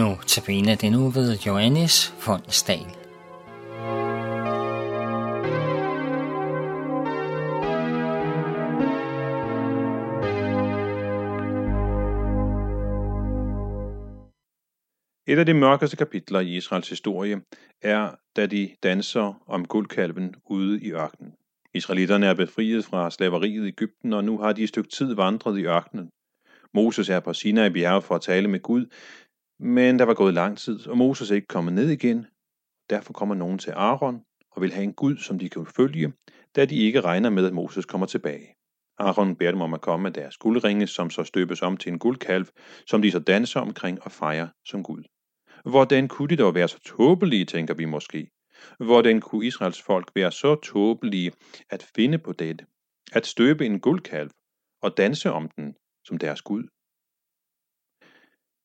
Nu tabene den nu ved Johannes Fonsdal. Et af de mørkeste kapitler i Israels historie er, da de danser om guldkalven ude i ørkenen. Israelitterne er befriet fra slaveriet i Ægypten, og nu har de et stykke tid vandret i ørkenen. Moses er på Sinai bjerge for at tale med Gud, men der var gået lang tid, og Moses er ikke kommet ned igen. Derfor kommer nogen til Aaron og vil have en Gud, som de kan følge, da de ikke regner med, at Moses kommer tilbage. Aaron beder dem om at komme med deres guldringe, som så støbes om til en guldkalv, som de så danser omkring og fejrer som Gud. Hvordan kunne de dog være så tåbelige, tænker vi måske. Hvordan kunne Israels folk være så tåbelige at finde på dette? At støbe en guldkalv og danse om den som deres Gud?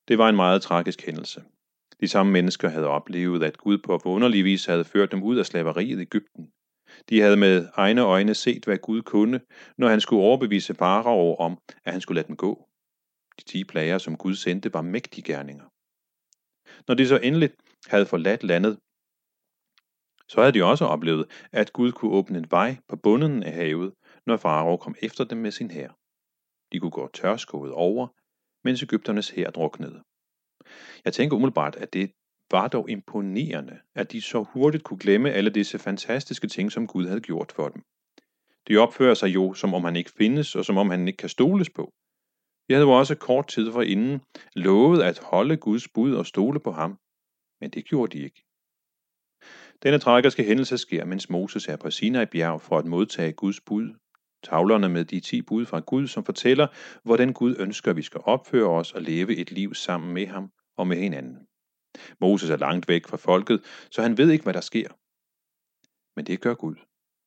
Det var en meget tragisk hændelse. De samme mennesker havde oplevet, at Gud på forunderlig vis havde ført dem ud af slaveriet i Ægypten. De havde med egne øjne set, hvad Gud kunne, når han skulle overbevise farao om, at han skulle lade dem gå. De ti plager, som Gud sendte, var mægtige gerninger. Når de så endelig havde forladt landet, så havde de også oplevet, at Gud kunne åbne en vej på bunden af havet, når farao kom efter dem med sin hær. De kunne gå tørskået over, mens Ægypternes hær druknede. Jeg tænker umiddelbart, at det var dog imponerende, at de så hurtigt kunne glemme alle disse fantastiske ting, som Gud havde gjort for dem. De opfører sig jo, som om han ikke findes, og som om han ikke kan stoles på. De havde jo også kort tid forinden lovet at holde Guds bud og stole på ham, men det gjorde de ikke. Denne tragiske hændelse sker, mens Moses er på Sinai bjerg for at modtage Guds bud tavlerne med de ti bud fra Gud, som fortæller, hvordan Gud ønsker, at vi skal opføre os og leve et liv sammen med ham og med hinanden. Moses er langt væk fra folket, så han ved ikke, hvad der sker. Men det gør Gud,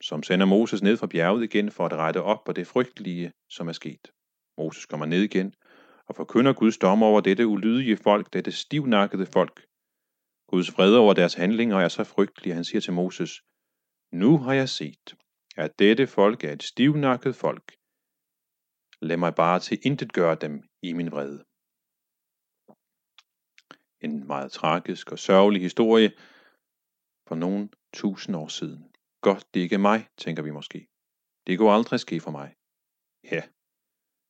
som sender Moses ned fra bjerget igen for at rette op på det frygtelige, som er sket. Moses kommer ned igen og forkynder Guds dom over dette ulydige folk, dette stivnakkede folk. Guds fred over deres handlinger er så frygtelig, at han siger til Moses, Nu har jeg set, at dette folk er et stivnakket folk. Lad mig bare til intet gøre dem i min vrede. En meget tragisk og sørgelig historie for nogle tusind år siden. Godt, det ikke er mig, tænker vi måske. Det kunne aldrig ske for mig. Ja,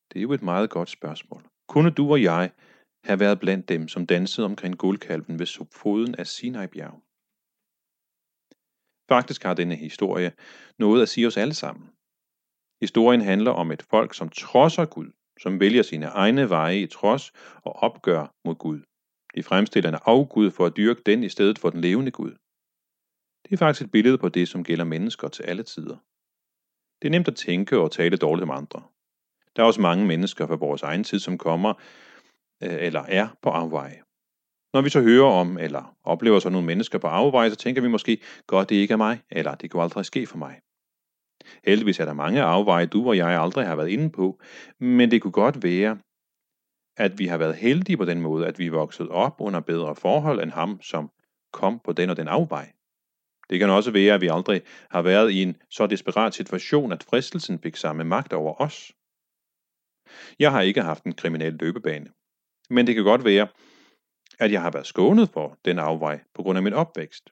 det er jo et meget godt spørgsmål. Kunne du og jeg have været blandt dem, som dansede omkring guldkalven ved foden af Sinai-bjerg? Faktisk har denne historie noget at sige os alle sammen. Historien handler om et folk, som trodser Gud, som vælger sine egne veje i trods og opgør mod Gud. De fremstiller en afgud for at dyrke den i stedet for den levende Gud. Det er faktisk et billede på det, som gælder mennesker til alle tider. Det er nemt at tænke og tale dårligt om andre. Der er også mange mennesker fra vores egen tid, som kommer øh, eller er på afveje. Når vi så hører om eller oplever så nogle mennesker på afveje, så tænker vi måske, godt det ikke er mig, eller det kunne aldrig ske for mig. Heldigvis er der mange afveje, du og jeg aldrig har været inde på, men det kunne godt være, at vi har været heldige på den måde, at vi er vokset op under bedre forhold end ham, som kom på den og den afvej. Det kan også være, at vi aldrig har været i en så desperat situation, at fristelsen fik samme magt over os. Jeg har ikke haft en kriminel løbebane, men det kan godt være, at jeg har været skånet for den afvej på grund af min opvækst.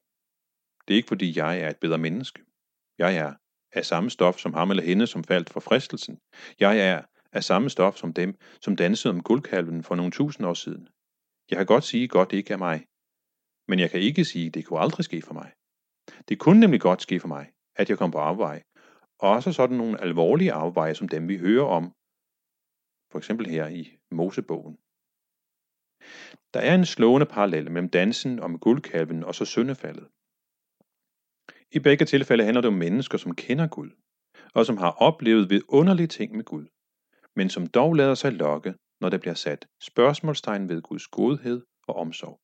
Det er ikke fordi jeg er et bedre menneske. Jeg er af samme stof som ham eller hende, som faldt for fristelsen. Jeg er af samme stof som dem, som dansede om guldkalven for nogle tusind år siden. Jeg kan godt sige, godt det ikke er mig. Men jeg kan ikke sige, det kunne aldrig ske for mig. Det kunne nemlig godt ske for mig, at jeg kom på afvej. Også sådan nogle alvorlige afveje, som dem vi hører om. For eksempel her i Mosebogen. Der er en slående parallel mellem dansen om guldkalven og så syndefaldet. I begge tilfælde handler det om mennesker, som kender Gud, og som har oplevet vidunderlige ting med Gud, men som dog lader sig lokke, når der bliver sat spørgsmålstegn ved Guds godhed og omsorg.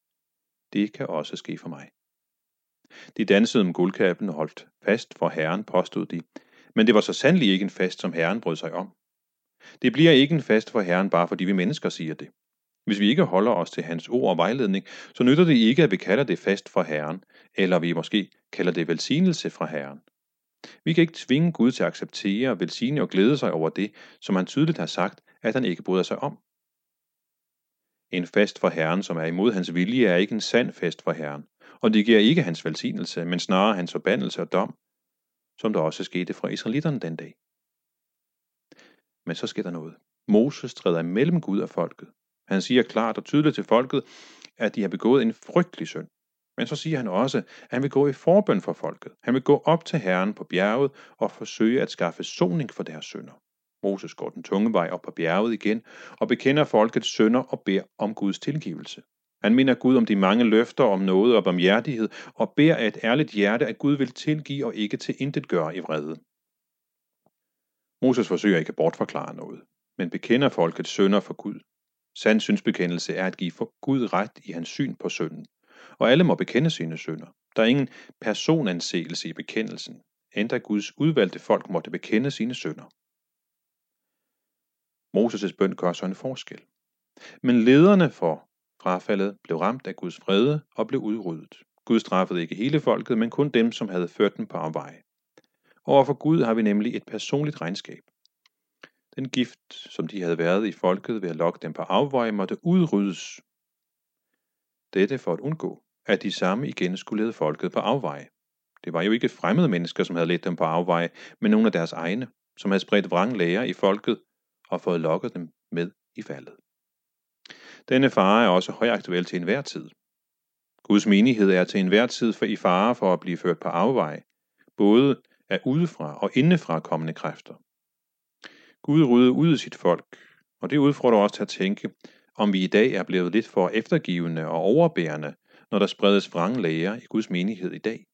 Det kan også ske for mig. De dansede om guldkalven og holdt fast for Herren, påstod de, men det var så sandelig ikke en fast, som Herren brød sig om. Det bliver ikke en fast for Herren, bare fordi vi mennesker siger det. Hvis vi ikke holder os til hans ord og vejledning, så nytter det ikke, at vi kalder det fast fra Herren, eller vi måske kalder det velsignelse fra Herren. Vi kan ikke tvinge Gud til at acceptere, velsigne og glæde sig over det, som han tydeligt har sagt, at han ikke bryder sig om. En fest for Herren, som er imod hans vilje, er ikke en sand fest for Herren, og det giver ikke hans velsignelse, men snarere hans forbandelse og dom, som der også skete fra israelitterne den dag. Men så sker der noget. Moses træder imellem Gud og folket. Han siger klart og tydeligt til folket, at de har begået en frygtelig synd. Men så siger han også, at han vil gå i forbøn for folket. Han vil gå op til Herren på bjerget og forsøge at skaffe soning for deres synder. Moses går den tunge vej op på bjerget igen og bekender folkets synder og beder om Guds tilgivelse. Han minder Gud om de mange løfter om noget og barmhjertighed og beder af et ærligt hjerte, at Gud vil tilgive og ikke til intet gøre i vrede. Moses forsøger ikke at bortforklare noget, men bekender folkets synder for Gud. Sand synsbekendelse er at give for Gud ret i hans syn på synden, og alle må bekende sine synder. Der er ingen personanseelse i bekendelsen, endda Guds udvalgte folk måtte bekende sine synder. Moses' bøn gør så en forskel. Men lederne for frafaldet blev ramt af Guds vrede og blev udryddet. Gud straffede ikke hele folket, men kun dem, som havde ført dem på afveje. Overfor Gud har vi nemlig et personligt regnskab. Den gift, som de havde været i folket ved at lokke dem på afveje, måtte udryddes. Dette for at undgå, at de samme igen skulle lede folket på afveje. Det var jo ikke fremmede mennesker, som havde ledt dem på afveje, men nogle af deres egne, som havde spredt vrang læger i folket og fået lokket dem med i faldet. Denne fare er også højaktuel til enhver tid. Guds menighed er til enhver tid for i fare for at blive ført på afveje, både af udefra og indefra kommende kræfter. Gud rydde ud af sit folk, og det udfordrer os til at tænke, om vi i dag er blevet lidt for eftergivende og overbærende, når der spredes vranglæger i Guds menighed i dag.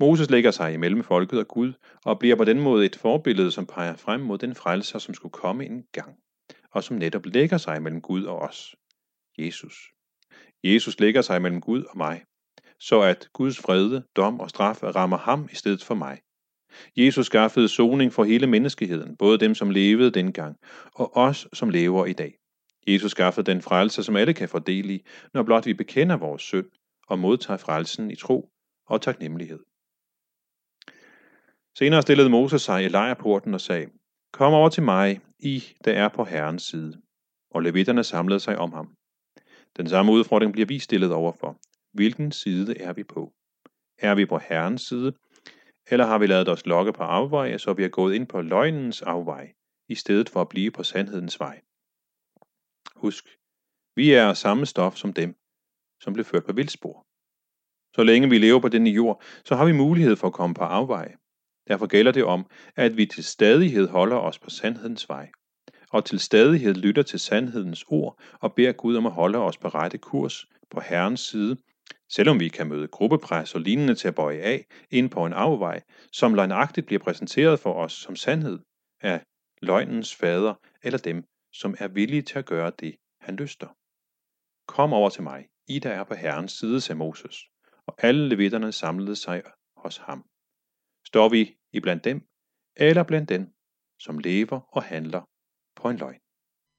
Moses lægger sig imellem folket og Gud, og bliver på den måde et forbillede, som peger frem mod den frelser, som skulle komme en gang, og som netop lægger sig mellem Gud og os. Jesus. Jesus lægger sig mellem Gud og mig, så at Guds frede, dom og straf rammer ham i stedet for mig. Jesus skaffede soning for hele menneskeheden, både dem, som levede dengang, og os, som lever i dag. Jesus skaffede den frelse, som alle kan fordele i, når blot vi bekender vores synd og modtager frelsen i tro og taknemmelighed. Senere stillede Moses sig i lejrporten og sagde, Kom over til mig, I, der er på Herrens side. Og levitterne samlede sig om ham. Den samme udfordring bliver vi stillet overfor. Hvilken side er vi på? Er vi på Herrens side, eller har vi lavet os lokke på afveje, så vi er gået ind på løgnens afvej, i stedet for at blive på sandhedens vej? Husk, vi er samme stof som dem, som blev ført på vildspor. Så længe vi lever på denne jord, så har vi mulighed for at komme på afveje. Derfor gælder det om, at vi til stadighed holder os på sandhedens vej, og til stadighed lytter til sandhedens ord og beder Gud om at holde os på rette kurs på Herrens side, selvom vi kan møde gruppepres og lignende til at bøje af ind på en afvej, som løgnagtigt bliver præsenteret for os som sandhed af løgnens fader eller dem, som er villige til at gøre det, han lyster. Kom over til mig, I der er på Herrens side, sagde Moses, og alle levitterne samlede sig hos ham. Står vi i blandt dem, eller blandt dem, som lever og handler på en løgn?